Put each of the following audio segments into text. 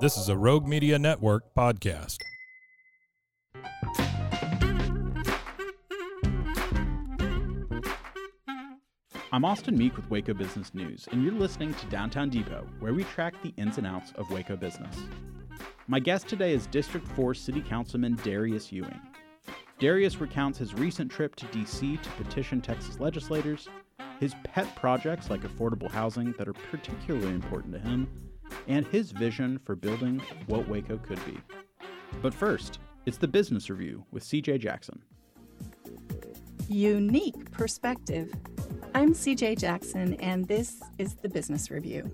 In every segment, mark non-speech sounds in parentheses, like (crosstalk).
This is a Rogue Media Network podcast. I'm Austin Meek with Waco Business News, and you're listening to Downtown Depot, where we track the ins and outs of Waco business. My guest today is District 4 City Councilman Darius Ewing. Darius recounts his recent trip to D.C. to petition Texas legislators, his pet projects like affordable housing that are particularly important to him, and his vision for building what Waco could be. But first, it's the Business Review with CJ Jackson. Unique perspective. I'm CJ Jackson, and this is the Business Review.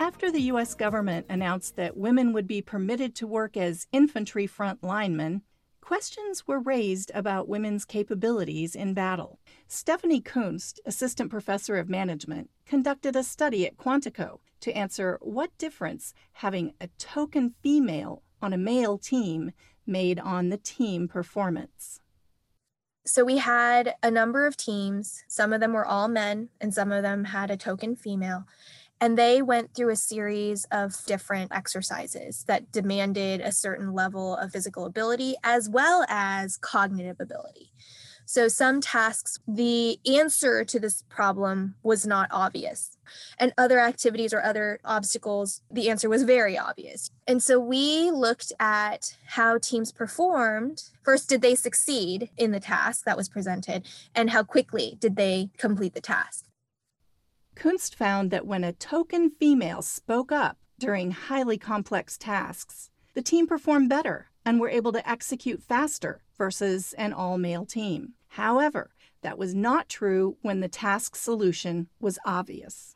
After the U.S. government announced that women would be permitted to work as infantry front linemen, questions were raised about women's capabilities in battle. Stephanie Kunst, assistant professor of management, conducted a study at Quantico to answer what difference having a token female on a male team made on the team performance. So we had a number of teams. Some of them were all men, and some of them had a token female. And they went through a series of different exercises that demanded a certain level of physical ability as well as cognitive ability. So, some tasks, the answer to this problem was not obvious. And other activities or other obstacles, the answer was very obvious. And so, we looked at how teams performed. First, did they succeed in the task that was presented? And how quickly did they complete the task? Kunst found that when a token female spoke up during highly complex tasks, the team performed better and were able to execute faster versus an all male team. However, that was not true when the task solution was obvious.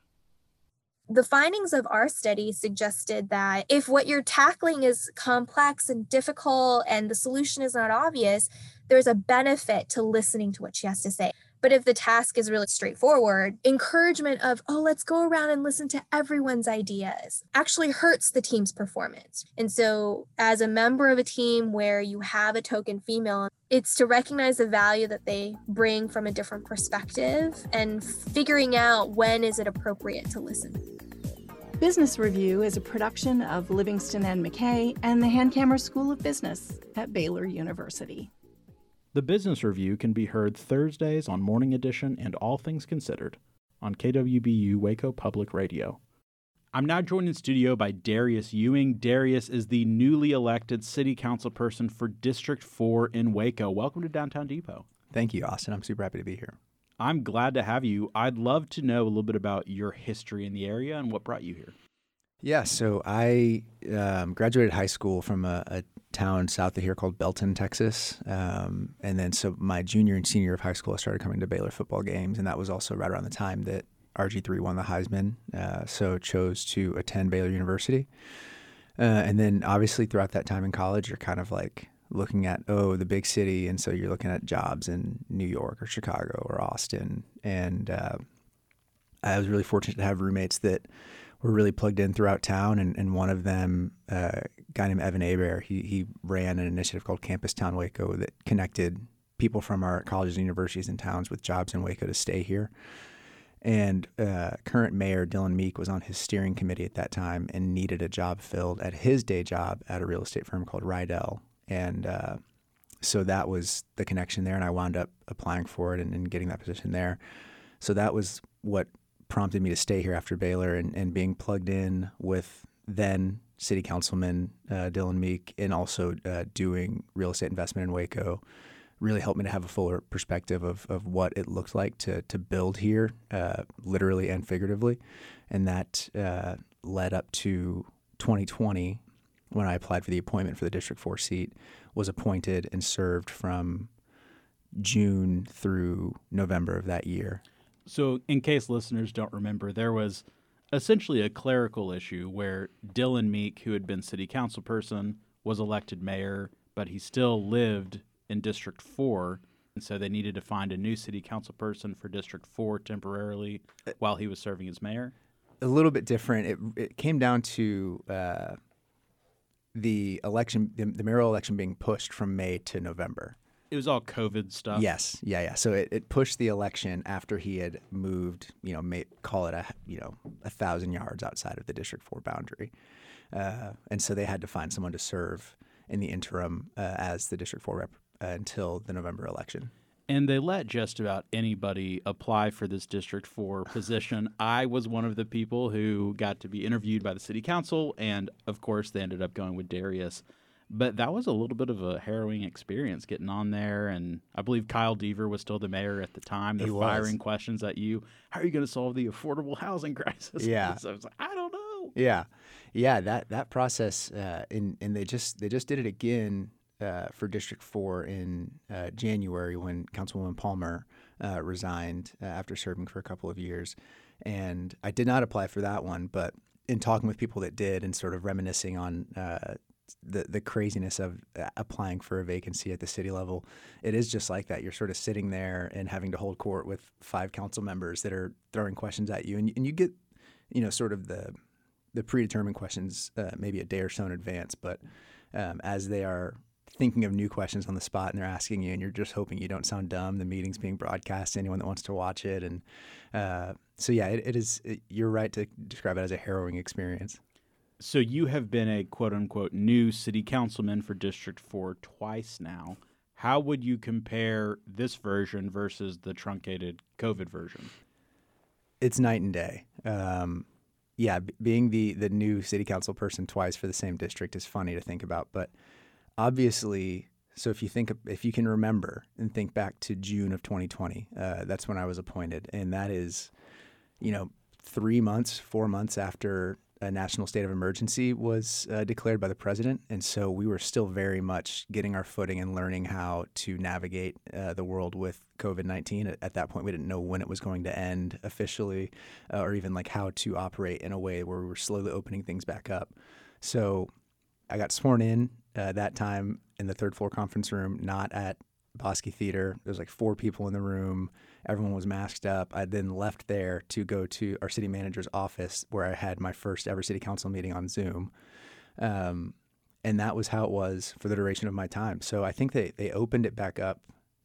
The findings of our study suggested that if what you're tackling is complex and difficult and the solution is not obvious, there's a benefit to listening to what she has to say. But if the task is really straightforward, encouragement of, oh, let's go around and listen to everyone's ideas actually hurts the team's performance. And so, as a member of a team where you have a token female, it's to recognize the value that they bring from a different perspective and figuring out when is it appropriate to listen. Business Review is a production of Livingston and McKay and the Hankamer School of Business at Baylor University. The Business Review can be heard Thursdays on Morning Edition and All Things Considered on KWBU Waco Public Radio. I'm now joined in studio by Darius Ewing. Darius is the newly elected city council person for District 4 in Waco. Welcome to Downtown Depot. Thank you, Austin. I'm super happy to be here. I'm glad to have you. I'd love to know a little bit about your history in the area and what brought you here. Yeah, so I um, graduated high school from a, a, town south of here called Belton, Texas. Um, and then, so my junior and senior of high school, I started coming to Baylor football games. And that was also right around the time that RG3 won the Heisman. Uh, so chose to attend Baylor University. Uh, and then, obviously, throughout that time in college, you're kind of like looking at, oh, the big city. And so you're looking at jobs in New York or Chicago or Austin. And uh, I was really fortunate to have roommates that were really plugged in throughout town, and, and one of them, uh, a guy named Evan Aber, he, he ran an initiative called Campus Town Waco that connected people from our colleges and universities and towns with jobs in Waco to stay here. And uh, current mayor Dillon Meek was on his steering committee at that time and needed a job filled at his day job at a real estate firm called Rydell. And uh, so that was the connection there, and I wound up applying for it and, and getting that position there. So that was what prompted me to stay here after Baylor and, and being plugged in with then City Councilman uh, Dillon Meek and also uh, doing real estate investment in Waco really helped me to have a fuller perspective of, of what it looked like to, to build here, uh, literally and figuratively. And that uh, led up to 2020 when I applied for the appointment for the District 4 seat, was appointed and served from June through November of that year. So, in case listeners don't remember, there was essentially a clerical issue where Dillon Meek, who had been city council person, was elected mayor, but he still lived in District 4. And so they needed to find a new city council person for District 4 temporarily while he was serving as mayor. A little bit different. It, it came down to uh, the election, the, the mayoral election being pushed from May to November. It was all COVID stuff. Yes, yeah, yeah. So it, it pushed the election after he had moved, you know, may, call it a you know a thousand yards outside of the District Four boundary, uh, and so they had to find someone to serve in the interim uh, as the District Four rep uh, until the November election. And they let just about anybody apply for this District 4 (sighs) position. I was one of the people who got to be interviewed by the city council, and of course, they ended up going with Darius. But that was a little bit of a harrowing experience getting on there. And I believe Kyle Deaver was still the mayor at the time. They're firing questions at you. How are you going to solve the affordable housing (laughs) crisis? Yeah. so I was like, I don't know. Yeah, yeah. That that process, uh, and and they just they just did it again uh, for District Four in uh, January when Councilwoman Palmer uh, resigned uh, after serving for a couple of years, and I did not apply for that one, but in talking with people that did and sort of reminiscing on uh, the the craziness of uh, applying for a vacancy at the city level, it is just like that. You're sort of sitting there and having to hold court with five council members that are throwing questions at you, and and you get, you know, sort of the the predetermined questions uh, maybe a day or so in advance, but um, as they are thinking of new questions on the spot and they're asking you and you're just hoping you don't sound dumb the meeting's being broadcast to anyone that wants to watch it and uh, so yeah it, it is it, you're right to describe it as a harrowing experience so you have been a quote unquote new city councilman for District 4 twice now. How would you compare this version versus the truncated COVID version? It's night and day. Um, yeah, b- being the the new city council person twice for the same district is funny to think about, but obviously, so if you think if you can remember and think back to June of 2020, uh, that's when I was appointed, and that is, you know, three months, four months after a national state of emergency was uh, declared by the president. And so we were still very much getting our footing and learning how to navigate uh, the world with COVID 19. At, at, that point, we didn't know when it was going to end officially uh, or even like how to operate in a way where we were slowly opening things back up. So I got sworn in uh, that time in the third floor conference room, not at Bosque Theater. There was like four people in the room. Everyone was masked up. I then left there to go to our city manager's office where I had my first ever city council meeting on Zoom. Um, and that was how it was for the duration of my time. So I think they, they opened it back up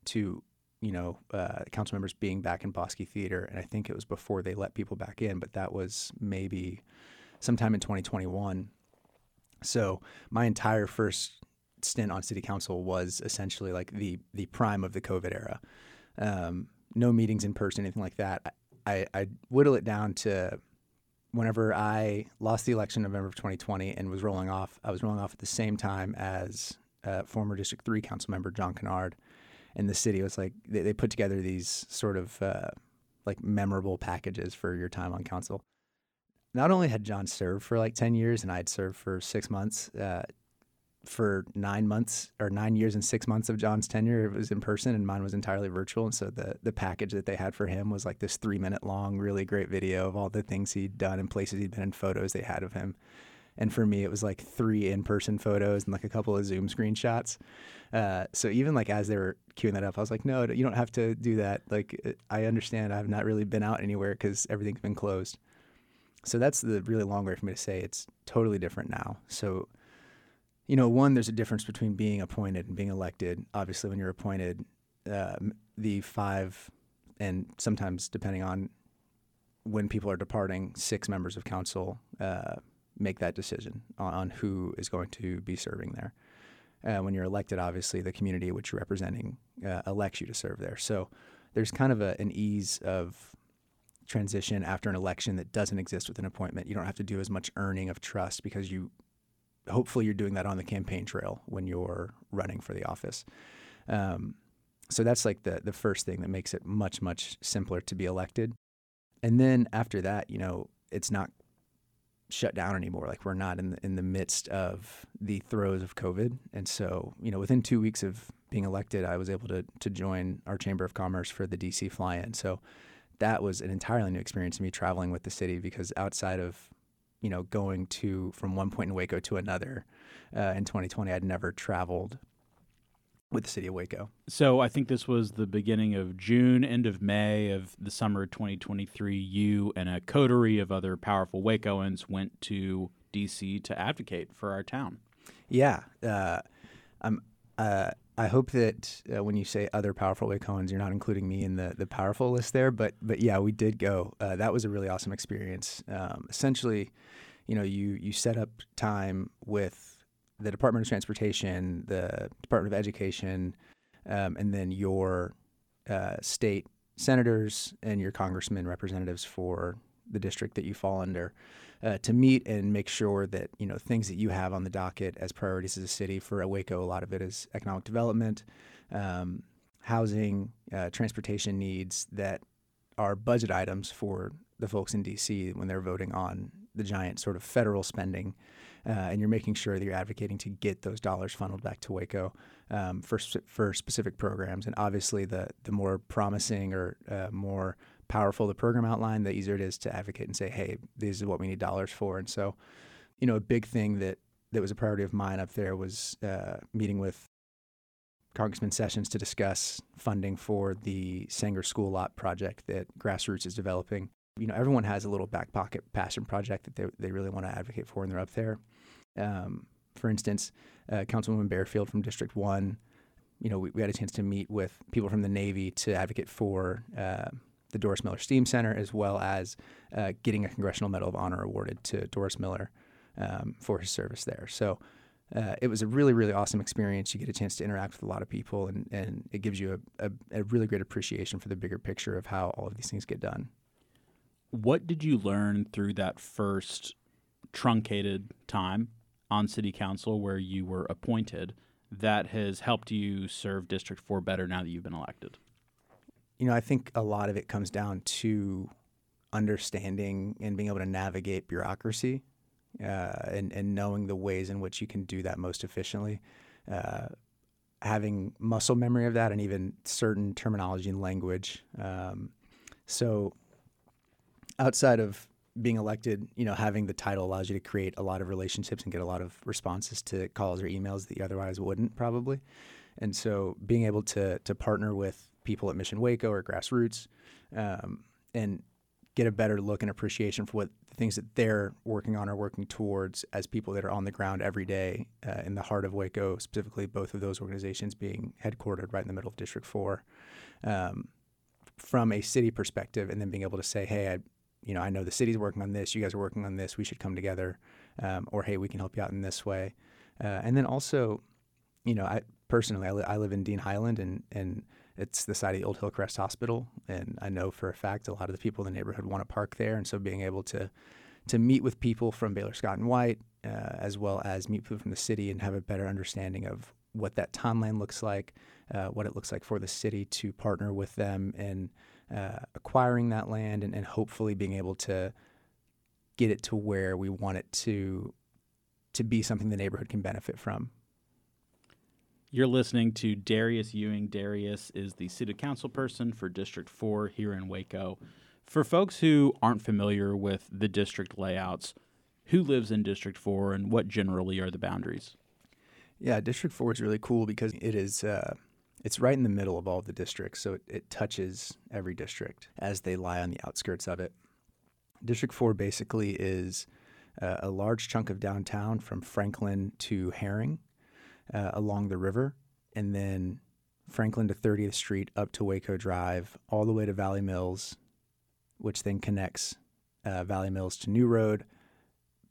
to, you know, uh, council members being back in Bosque Theater. And I think it was before they let people back in, but that was maybe sometime in 2021. So my entire first stint on city council was essentially like the the prime of the COVID era. Um, no meetings in person, anything like that. I, I whittle it down to whenever I lost the election in November of 2020 and was rolling off, I was rolling off at the same time as uh, former District 3 council member John Kinnaird. And the city was like, they, they put together these sort of uh, like memorable packages for your time on council. Not only had John served for like 10 years and I had served for six months, uh, for nine months or nine years and six months of John's tenure, it was in person, and mine was entirely virtual. And so the the package that they had for him was like this three minute long, really great video of all the things he'd done and places he'd been in, photos they had of him. And for me, it was like three in person photos and like a couple of Zoom screenshots. Uh, so even like as they were queuing that up, I was like, no, you don't have to do that. Like uh, I understand I've not really been out anywhere because everything's been closed. So that's the really long way for me to say it's totally different now. So you know, one, there's a difference between being appointed and being elected. Obviously, when you're appointed, uh, the five, and sometimes depending on when people are departing, six members of council uh, make that decision on, on, who is going to be serving there. Uh, when you're elected, obviously, the community which you're representing uh, elects you to serve there. So there's kind of a, an ease of transition after an election that doesn't exist with an appointment. You don't have to do as much earning of trust because you hopefully you're doing that on the campaign trail when you're running for the office. Um, so that's like the the first thing that makes it much much simpler to be elected. And then after that, you know, it's not shut down anymore. Like we're not in the, in the midst of the throes of COVID. And so, you know, within two weeks of being elected, I was able to to join our Chamber of Commerce for the DC fly-in. So that was an entirely new experience to me traveling with the city because outside of you know going to from one point in Waco to another uh, in 2020, I'd never traveled with the city of Waco. So I think this was the beginning of June, end of May of the summer of 2023. You and a coterie of other powerful Wacoans went to DC to advocate for our town. Yeah, uh, I'm. Uh, I hope that uh, when you say other powerful Wacoans, you're not including me in the, the powerful list there. But but yeah, we did go. Uh, that was a really awesome experience. Um, essentially, you know, you you set up time with the Department of Transportation, the Department of Education, um, and then your uh, state senators and your congressmen representatives for the district that you fall under uh, to meet and make sure that you know things that you have on the docket as priorities as a city for Waco. A lot of it is economic development, um, housing, uh, transportation needs that are budget items for the folks in DC when they're voting on the giant sort of federal spending. Uh, and you're making sure that you're advocating to get those dollars funneled back to Waco um, for for specific programs. And obviously, the the more promising or uh, more powerful the program outline, the easier it is to advocate and say, hey, this is what we need dollars for. And so, you know, a big thing that, that was a priority of mine up there was uh, meeting with Congressman Sessions to discuss funding for the Sanger School Lot project that Grassroots is developing. You know, everyone has a little back pocket passion project that they, they really want to advocate for, and they're up there. Um, for instance, uh, Councilwoman Barefield from District 1, you know, we, we, had a chance to meet with people from the Navy to advocate for uh, the Doris Miller Steam Center, as well as uh, getting a Congressional Medal of Honor awarded to Doris Miller um, for his service there. So uh, it was a really, really awesome experience. You get a chance to interact with a lot of people, and, and it gives you a, a, a really great appreciation for the bigger picture of how all of these things get done. What did you learn through that first truncated time on City Council where you were appointed that has helped you serve District 4 better now that you've been elected? You know, I think a lot of it comes down to understanding and being able to navigate bureaucracy uh, and, and knowing the ways in which you can do that most efficiently. Uh, having muscle memory of that and even certain terminology and language. Um, so, outside of being elected, you know, having the title allows you to create a lot of relationships and get a lot of responses to calls or emails that you otherwise wouldn't probably. And so, being able to to partner with people at Mission Waco or Grassroots, um, and get a better look and appreciation for what the things that they're working on or working towards as people that are on the ground every day uh, in the heart of Waco, specifically both of those organizations being headquartered right in the middle of District 4. Um, from a city perspective, and then being able to say, hey, I, you know, I know the city's working on this, you guys are working on this, we should come together, um, or hey, we can help you out in this way. Uh, and then also, you know, I personally, I, li- I live in Dean Highland, and, and it's the site of the old Hillcrest Hospital, and I know for a fact a lot of the people in the neighborhood want to park there, and so being able to to meet with people from Baylor Scott and White, uh, as well as meet people from the city, and have a better understanding of what that timeline looks like, uh, what it looks like for the city to partner with them in uh, acquiring that land, and, and hopefully being able to get it to where we want it to to be something the neighborhood can benefit from. You're listening to Darius Ewing. Darius is the city council person for District 4 here in Waco. For folks who aren't familiar with the district layouts, who lives in District 4 and what generally are the boundaries? Yeah, District 4 is really cool because it is uh, it's right in the middle of all the districts, so it, it touches every district as they lie on the outskirts of it. District 4 basically is uh, a large chunk of downtown from Franklin to Herring uh, along the river, and then Franklin to 30th Street up to Waco Drive, all the way to Valley Mills, which then connects uh, Valley Mills to New Road,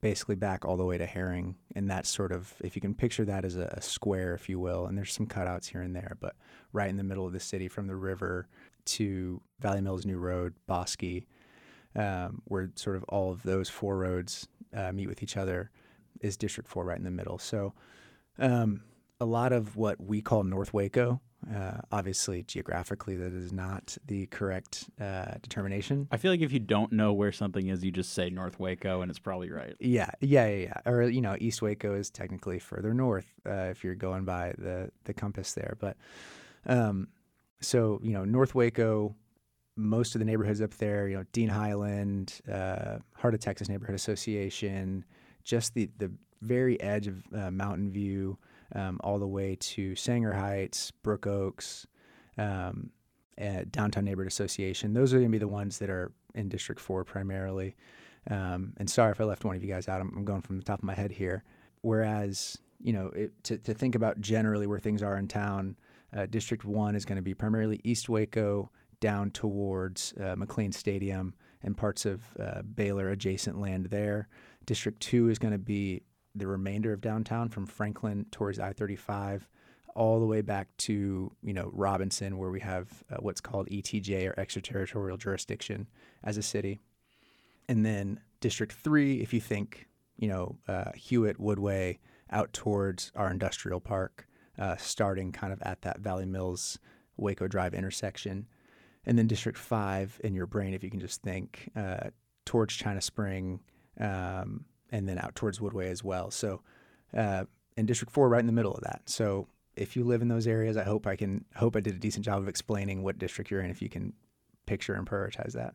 basically back all the way to Herring. And that's sort of, if you can picture that as a, a square, if you will, and there's some cutouts here and there, but right in the middle of the city from the river to Valley Mills New Road, Bosque. um, where sort of all of those four roads uh, meet with each other, is District 4 right in the middle. So um, a lot of what we call North Waco, uh, obviously geographically, that is not the correct uh, determination. I feel like if you don't know where something is, you just say North Waco, and it's probably right. Yeah, yeah, yeah, yeah. Or you know, East Waco is technically further north uh, if you're going by the the compass there. But um, so you know, North Waco, most of the neighborhoods up there, you know, Dean Highland, uh, Heart of Texas Neighborhood Association, just the the very edge of uh, Mountain View, um, all the way to Sanger Heights, Brook Oaks, um, Downtown Neighborhood Association. Those are going to be the ones that are in District 4 primarily. Um, and sorry if I left one of you guys out. I'm, I'm, going from the top of my head here. Whereas, you know, it, to, to think about generally where things are in town, uh, District 1 is going to be primarily East Waco down towards uh, McLane Stadium and parts of uh, Baylor adjacent land there. District 2 is going to be the remainder of downtown from Franklin towards I 35 all the way back to you know Robinson, where we have uh, what's called ETJ or extraterritorial jurisdiction as a city, and then District Three, if you think you know uh, Hewitt Woodway out towards our industrial park, uh, starting kind of at that Valley Mills Waco Drive intersection, and then District Five in your brain, if you can just think uh, towards China Spring. Um, and then out towards Woodway as well. So, uh, in District Four, right in the middle of that. So, if you live in those areas, I hope I can hope I did a decent job of explaining what district you're in. If you can picture and prioritize that.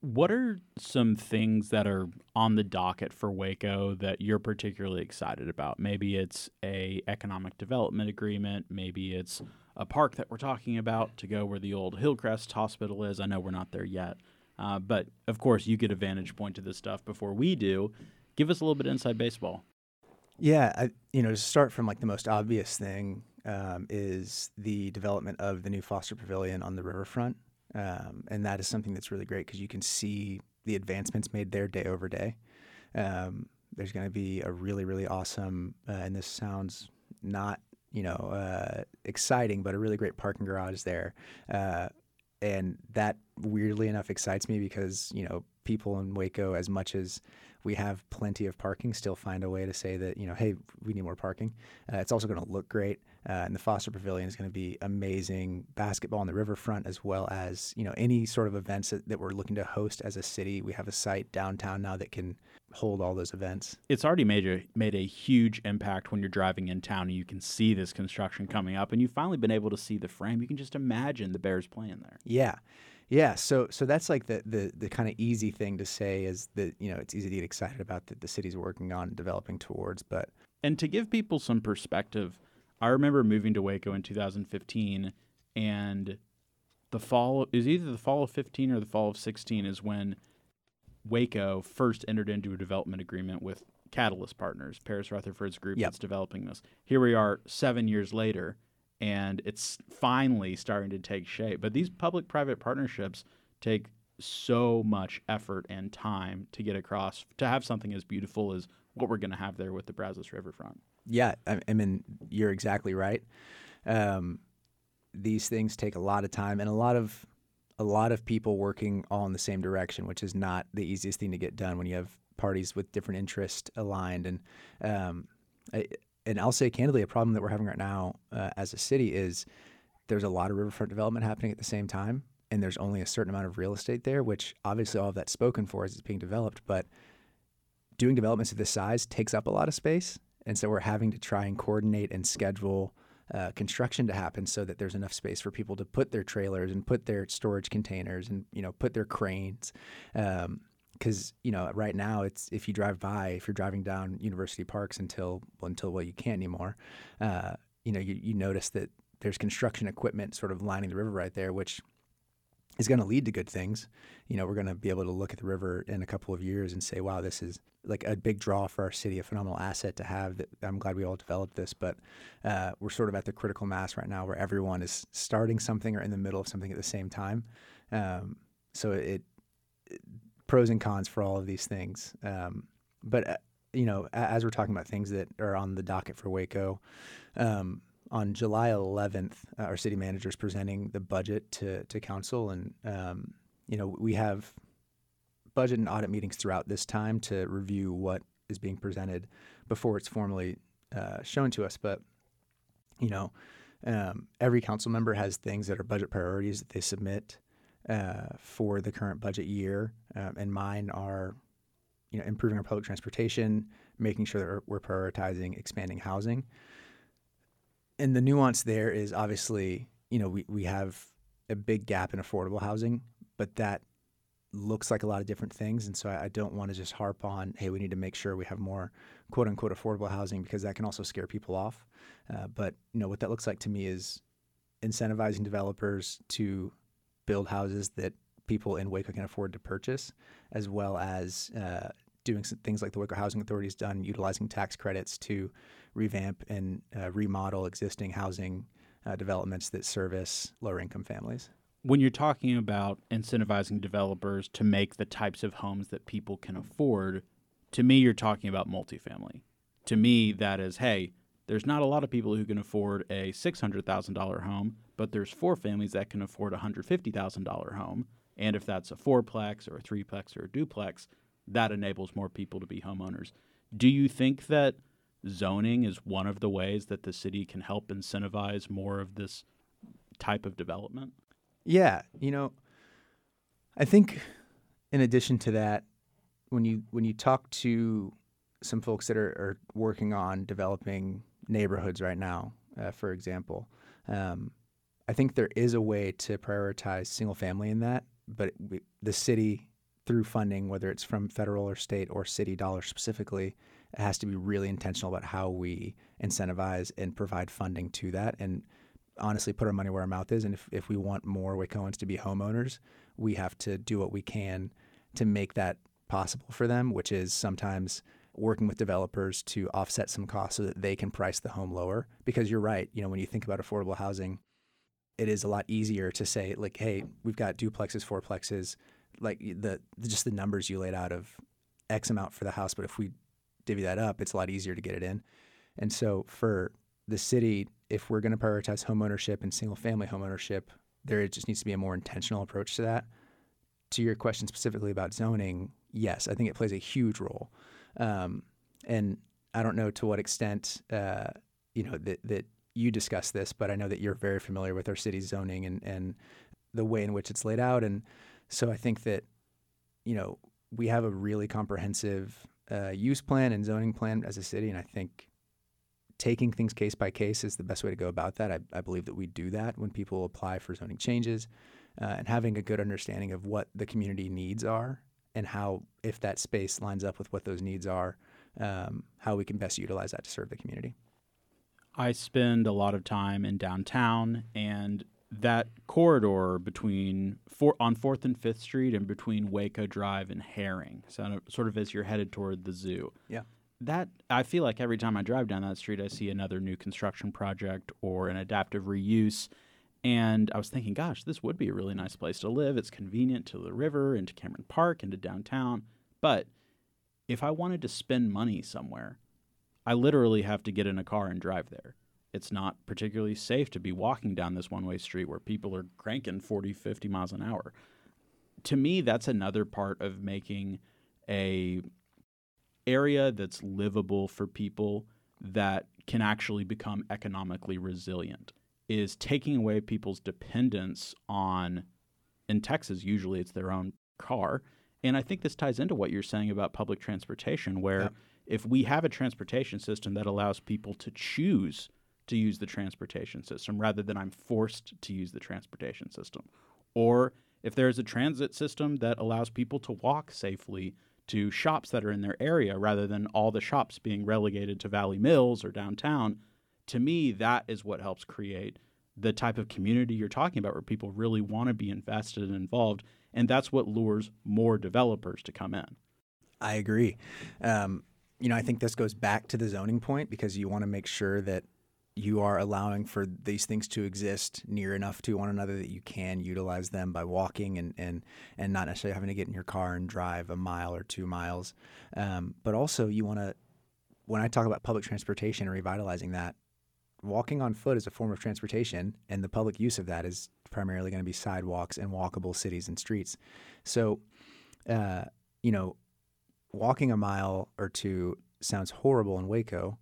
What are some things that are on the docket for Waco that you're particularly excited about? Maybe it's a economic development agreement. Maybe it's a park that we're talking about to go where the old Hillcrest Hospital is. I know we're not there yet, uh, but of course, you get a vantage point to this stuff before we do. Give us a little bit inside baseball. Yeah, I, you know, to start from like the most obvious thing um, is the development of the new Foster Pavilion on the riverfront, um, and that is something that's really great because you can see the advancements made there day over day. Um, there's going to be a really, really awesome, uh, and this sounds not, you know, uh, exciting, but a really great parking garage there. Uh, and that weirdly enough excites me because you know people in Waco, as much as we have plenty of parking, still find a way to say that you know, hey, we need more parking. Uh, it's also going to look great, uh, and the Foster Pavilion is going to be amazing basketball on the riverfront, as well as you know any sort of events that, that we're looking to host as a city. We have a site downtown now that can hold all those events. It's already made a made a huge impact when you're driving in town and you can see this construction coming up, and you've finally been able to see the frame. You can just imagine the Bears playing there. Yeah. Yeah, so so that's like the the, the kind of easy thing to say is that you know it's easy to get excited about that the city's working on developing towards, but and to give people some perspective, I remember moving to Waco in 2015, and the fall is either the fall of 15 or the fall of 16 is when Waco first entered into a development agreement with Catalyst Partners, Paris Rutherford's group yep. that's developing this. Here we are seven years later, and it's finally starting to take shape. But these public private partnerships take so much effort and time to get across to have something as beautiful as what we're going to have there with the Brazos Riverfront. Yeah, I, I mean, you're exactly right. Um, these things take a lot of time and a lot of a lot of people working all in the same direction, which is not the easiest thing to get done when you have parties with different interests aligned. And um, I, and I'll say candidly, a problem that we're having right now uh, as a city is there's a lot of riverfront development happening at the same time, and there's only a certain amount of real estate there, which obviously all of that's spoken for as it's being developed. But doing developments of this size takes up a lot of space, and so we're having to try and coordinate and schedule uh, construction to happen so that there's enough space for people to put their trailers and put their storage containers and you know put their cranes. Um, because you know right now it's if you drive by if you're driving down university parks until well, until well you can't anymore uh, you know you, you notice that there's construction equipment sort of lining the river right there which is going to lead to good things. You know we're going to be able to look at the river in a couple of years and say wow this is like a big draw for our city a phenomenal asset to have that i'm glad we all developed this. But uh, we're sort of at the critical mass right now where everyone is starting something or in the middle of something at the same time. Um, so it, it pros and cons for all of these things. Um, but uh, you know, as we're talking about things that are on the docket for Waco, um, on July 11th, uh, our city manager is presenting the budget to to council, and um, you know, we have budget and audit meetings throughout this time to review what is being presented before it's formally uh, shown to us. But you know, um, every council member has things that are budget priorities that they submit uh, for the current budget year, um, and mine are, you know, improving our public transportation, making sure that we're prioritizing expanding housing. And the nuance there is obviously, you know, we, we have a big gap in affordable housing, but that looks like a lot of different things. And so I, I don't want to just harp on, hey, we need to make sure we have more quote unquote affordable housing because that can also scare people off. Uh, but you know what that looks like to me is incentivizing developers to build houses that people in Waco can afford to purchase, as well as uh, doing things like the Waco Housing Authority has done, utilizing tax credits to revamp and uh, remodel existing housing uh, developments that service lower income families when you're talking about incentivizing developers to make the types of homes that people can afford, to me, you're talking about multifamily. To me, that is, hey, there's not a lot of people who can afford a $600,000 home, but there's four families that can afford a $150,000 home. And if that's a fourplex or a threeplex or a duplex, that enables more people to be homeowners. Do you think that zoning is one of the ways that the city can help incentivize more of this type of development? Yeah, you know, I think in addition to that, when you when you talk to some folks that are, are working on developing neighborhoods right now, uh, for example, um, I think there is a way to prioritize single family in that, but we, the city through funding, whether it's from federal or state or city dollars specifically, it has to be really intentional about how we incentivize and provide funding to that. And honestly put our money where our mouth is. And if, if we want more Wacoans to be homeowners, we have to do what we can to make that possible for them, which is sometimes working with developers to offset some costs so that they can price the home lower. Because you're right, you know, when you think about affordable housing, it is a lot easier to say like, hey, we've got duplexes, fourplexes, like the just the numbers you laid out of X amount for the house, but if we divvy that up, it's a lot easier to get it in. And so for the city if we're going to prioritize homeownership and single family homeownership, there just needs to be a more intentional approach to that. To your question specifically about zoning, yes, I think it plays a huge role. Um, and I don't know to what extent, uh, you know, that, that you discuss this, but I know that you're very familiar with our city's zoning and, and the way in which it's laid out. And so I think that, you know, we have a really comprehensive uh, use plan and zoning plan as a city. And I think taking things case by case is the best way to go about that. I, I believe that we do that when people apply for zoning changes uh, and having a good understanding of what the community needs are and how, if that space lines up with what those needs are, um, how we can best utilize that to serve the community. I spend a lot of time in downtown and that corridor between four, on Fourth and Fifth Street and between Waco Drive and Herring, so sort of as you're headed toward the zoo. Yeah, that I feel like every time I drive down that street, I see another new construction project or an adaptive reuse. And I was thinking, gosh, this would be a really nice place to live. It's convenient to the river and to Cameron Park and to downtown. But if I wanted to spend money somewhere, I literally have to get in a car and drive there. It's not particularly safe to be walking down this one way street where people are cranking 40, 50 miles an hour. To me, that's another part of making a area that's livable for people that can actually become economically resilient is taking away people's dependence on in Texas usually it's their own car and I think this ties into what you're saying about public transportation where yeah. if we have a transportation system that allows people to choose to use the transportation system rather than I'm forced to use the transportation system or if there's a transit system that allows people to walk safely to shops that are in their area rather than all the shops being relegated to Valley Mills or downtown, to me, that is what helps create the type of community you're talking about where people really want to be invested and involved. And that's what lures more developers to come in. I agree. Um, you know, I think this goes back to the zoning point because you want to make sure that you are allowing for these things to exist near enough to one another that you can utilize them by walking and and and not necessarily having to get in your car and drive a mile or two miles. Um, but also, you want to when I talk about public transportation and revitalizing that, walking on foot is a form of transportation, and the public use of that is primarily going to be sidewalks and walkable cities and streets. So, uh, you know, walking a mile or two sounds horrible in Waco,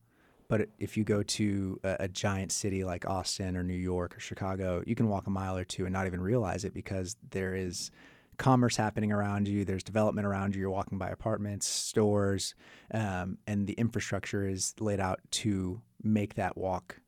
but if you go to a, a, giant city like Austin or New York or Chicago, you can walk a mile or two and not even realize it because there is commerce happening around you. There's development around you. You're walking by apartments, stores, um, and the infrastructure is laid out to make that walk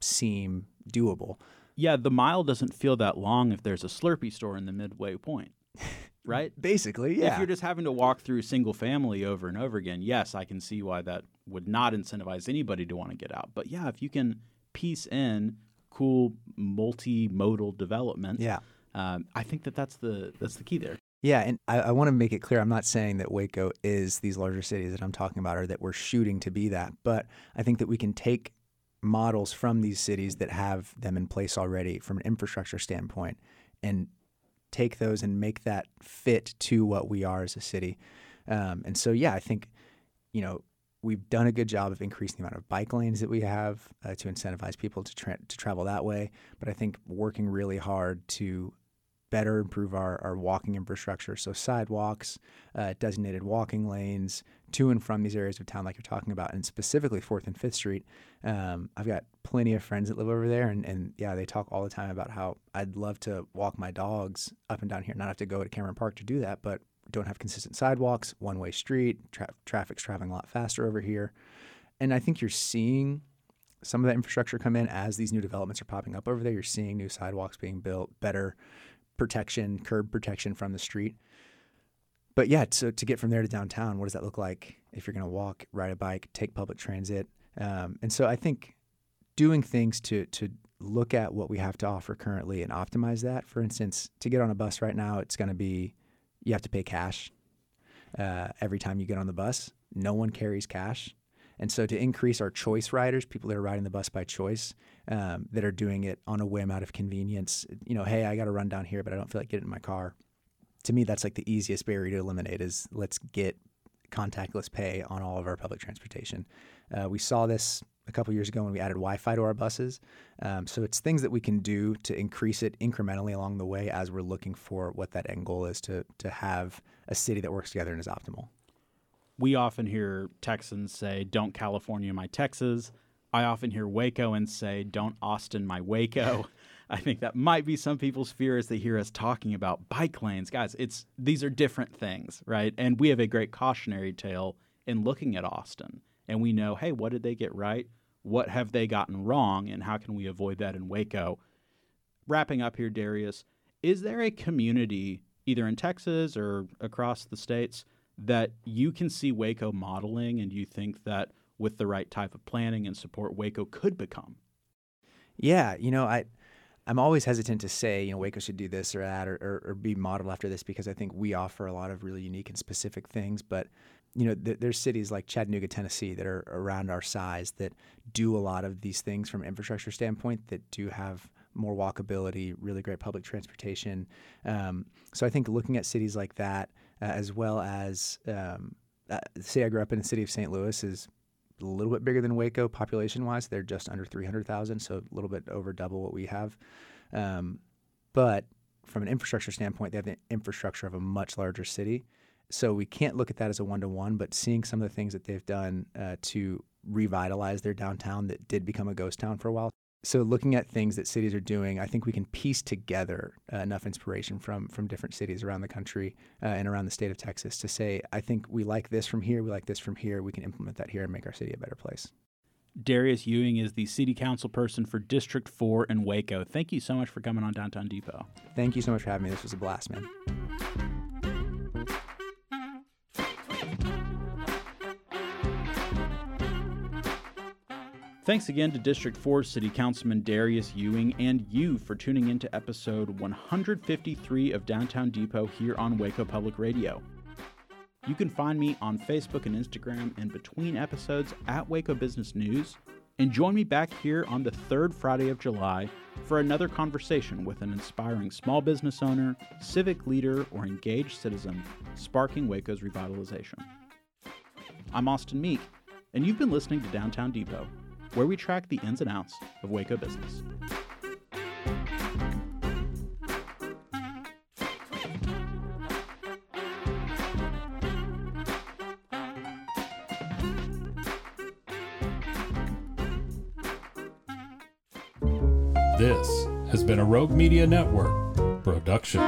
seem doable. Yeah, the mile doesn't feel that long if there's a Slurpee store in the midway point. (laughs) right? Basically, yeah. If you're just having to walk through single family over and over again, yes, I can see why that would not incentivize anybody to want to get out. But yeah, if you can piece in cool multimodal development, yeah, um, I think that that's the that's the key there. Yeah, and I, I want to make it clear I'm not saying that Waco is these larger cities that I'm talking about or that we're shooting to be that, but I think that we can take models from these cities that have them in place already from an infrastructure standpoint and take those and make that fit to what we are as a city. Um, and so, yeah, I think, you know, we've done a good job of increasing the amount of bike lanes that we have uh, to incentivize people to, tra- to travel that way. But I think working really hard to better improve our, our walking infrastructure. So, sidewalks, uh, designated walking lanes to and from these areas of town, like you're talking about, and specifically 4th and 5th Street. Um, I've got plenty of friends that live over there, and, and yeah, they talk all the time about how I'd love to walk my dogs up and down here, not have to go to Cameron Park to do that, but don't have consistent sidewalks, one way street, tra- traffic's traveling a lot faster over here. And I think you're seeing some of that infrastructure come in as these new developments are popping up over there. You're seeing new sidewalks being built, better protection, curb protection from the street. But yeah, so to get from there to downtown, what does that look like if you're going to walk, ride a bike, take public transit? Um, and so I think doing things to to look at what we have to offer currently and optimize that. For instance, to get on a bus right now, it's going to be you have to pay cash uh, every time you get on the bus. No one carries cash. And so, to increase our choice riders, people that are riding the bus by choice, um, that are doing it on a whim out of convenience, you know, hey, I got to run down here, but I don't feel like getting in my car. To me, that's like the easiest barrier to eliminate is let's get contactless pay on all of our public transportation. Uh, we saw this a couple years ago when we added Wi-Fi to our buses. Um, so it's things that we can do to increase it incrementally along the way as we're looking for what that end goal is to to have a city that works together and is optimal we often hear Texans say, Don't California my Texas. I often hear Waco and say, Don't Austin my Waco. (laughs) I think that might be some people's fear as they hear us talking about bike lanes. Guys, it's these are different things, right? And we have a great cautionary tale in looking at Austin. And we know, hey, what did they get right? What have they gotten wrong? And how can we avoid that in Waco? Wrapping up here, Darius, is there a community, either in Texas or across the states, that you can see Waco modeling and you think that with the right type of planning and support, Waco could become? Yeah, you know, I I'm always hesitant to say, you know, Waco should do this or that or, or, or be modeled after this because I think we offer a lot of really unique and specific things. But, you know, th- there's cities like Chattanooga, Tennessee that are around our size that do a lot of these things from an infrastructure standpoint that do have more walkability, really great public transportation. Um, so I think looking at cities like that, uh, as well as um, uh, say I grew up in the city of St. Louis is a little bit bigger than Waco population wise. They're just under 300,000, so a little bit over double what we have. Um, but from an infrastructure standpoint, they have the infrastructure of a much larger city. So we can't look at that as a one to one, but seeing some of the things that they've done uh, to revitalize their downtown that did become a ghost town for a while, so looking at things that cities are doing, I think we can piece together uh, enough inspiration from from different cities around the country uh, and around the state of Texas to say, I think we like this from here, we like this from here, we can implement that here and make our city a better place. Darius Ewing is the city council person for District 4 in Waco. Thank you so much for coming on Downtown Depot. Thank you so much for having me. This was a blast, man. Thanks again to District 4 City Councilman Darius Ewing and you for tuning in to episode 153 of Downtown Depot here on Waco Public Radio. You can find me on Facebook and Instagram and between episodes at Waco Business News. And join me back here on the third Friday of July for another conversation with an inspiring small business owner, civic leader, or engaged citizen sparking Waco's revitalization. I'm Austin Meek, and you've been listening to Downtown Depot where we track the ins and outs of Waco business. This has been a Rogue Media Network production.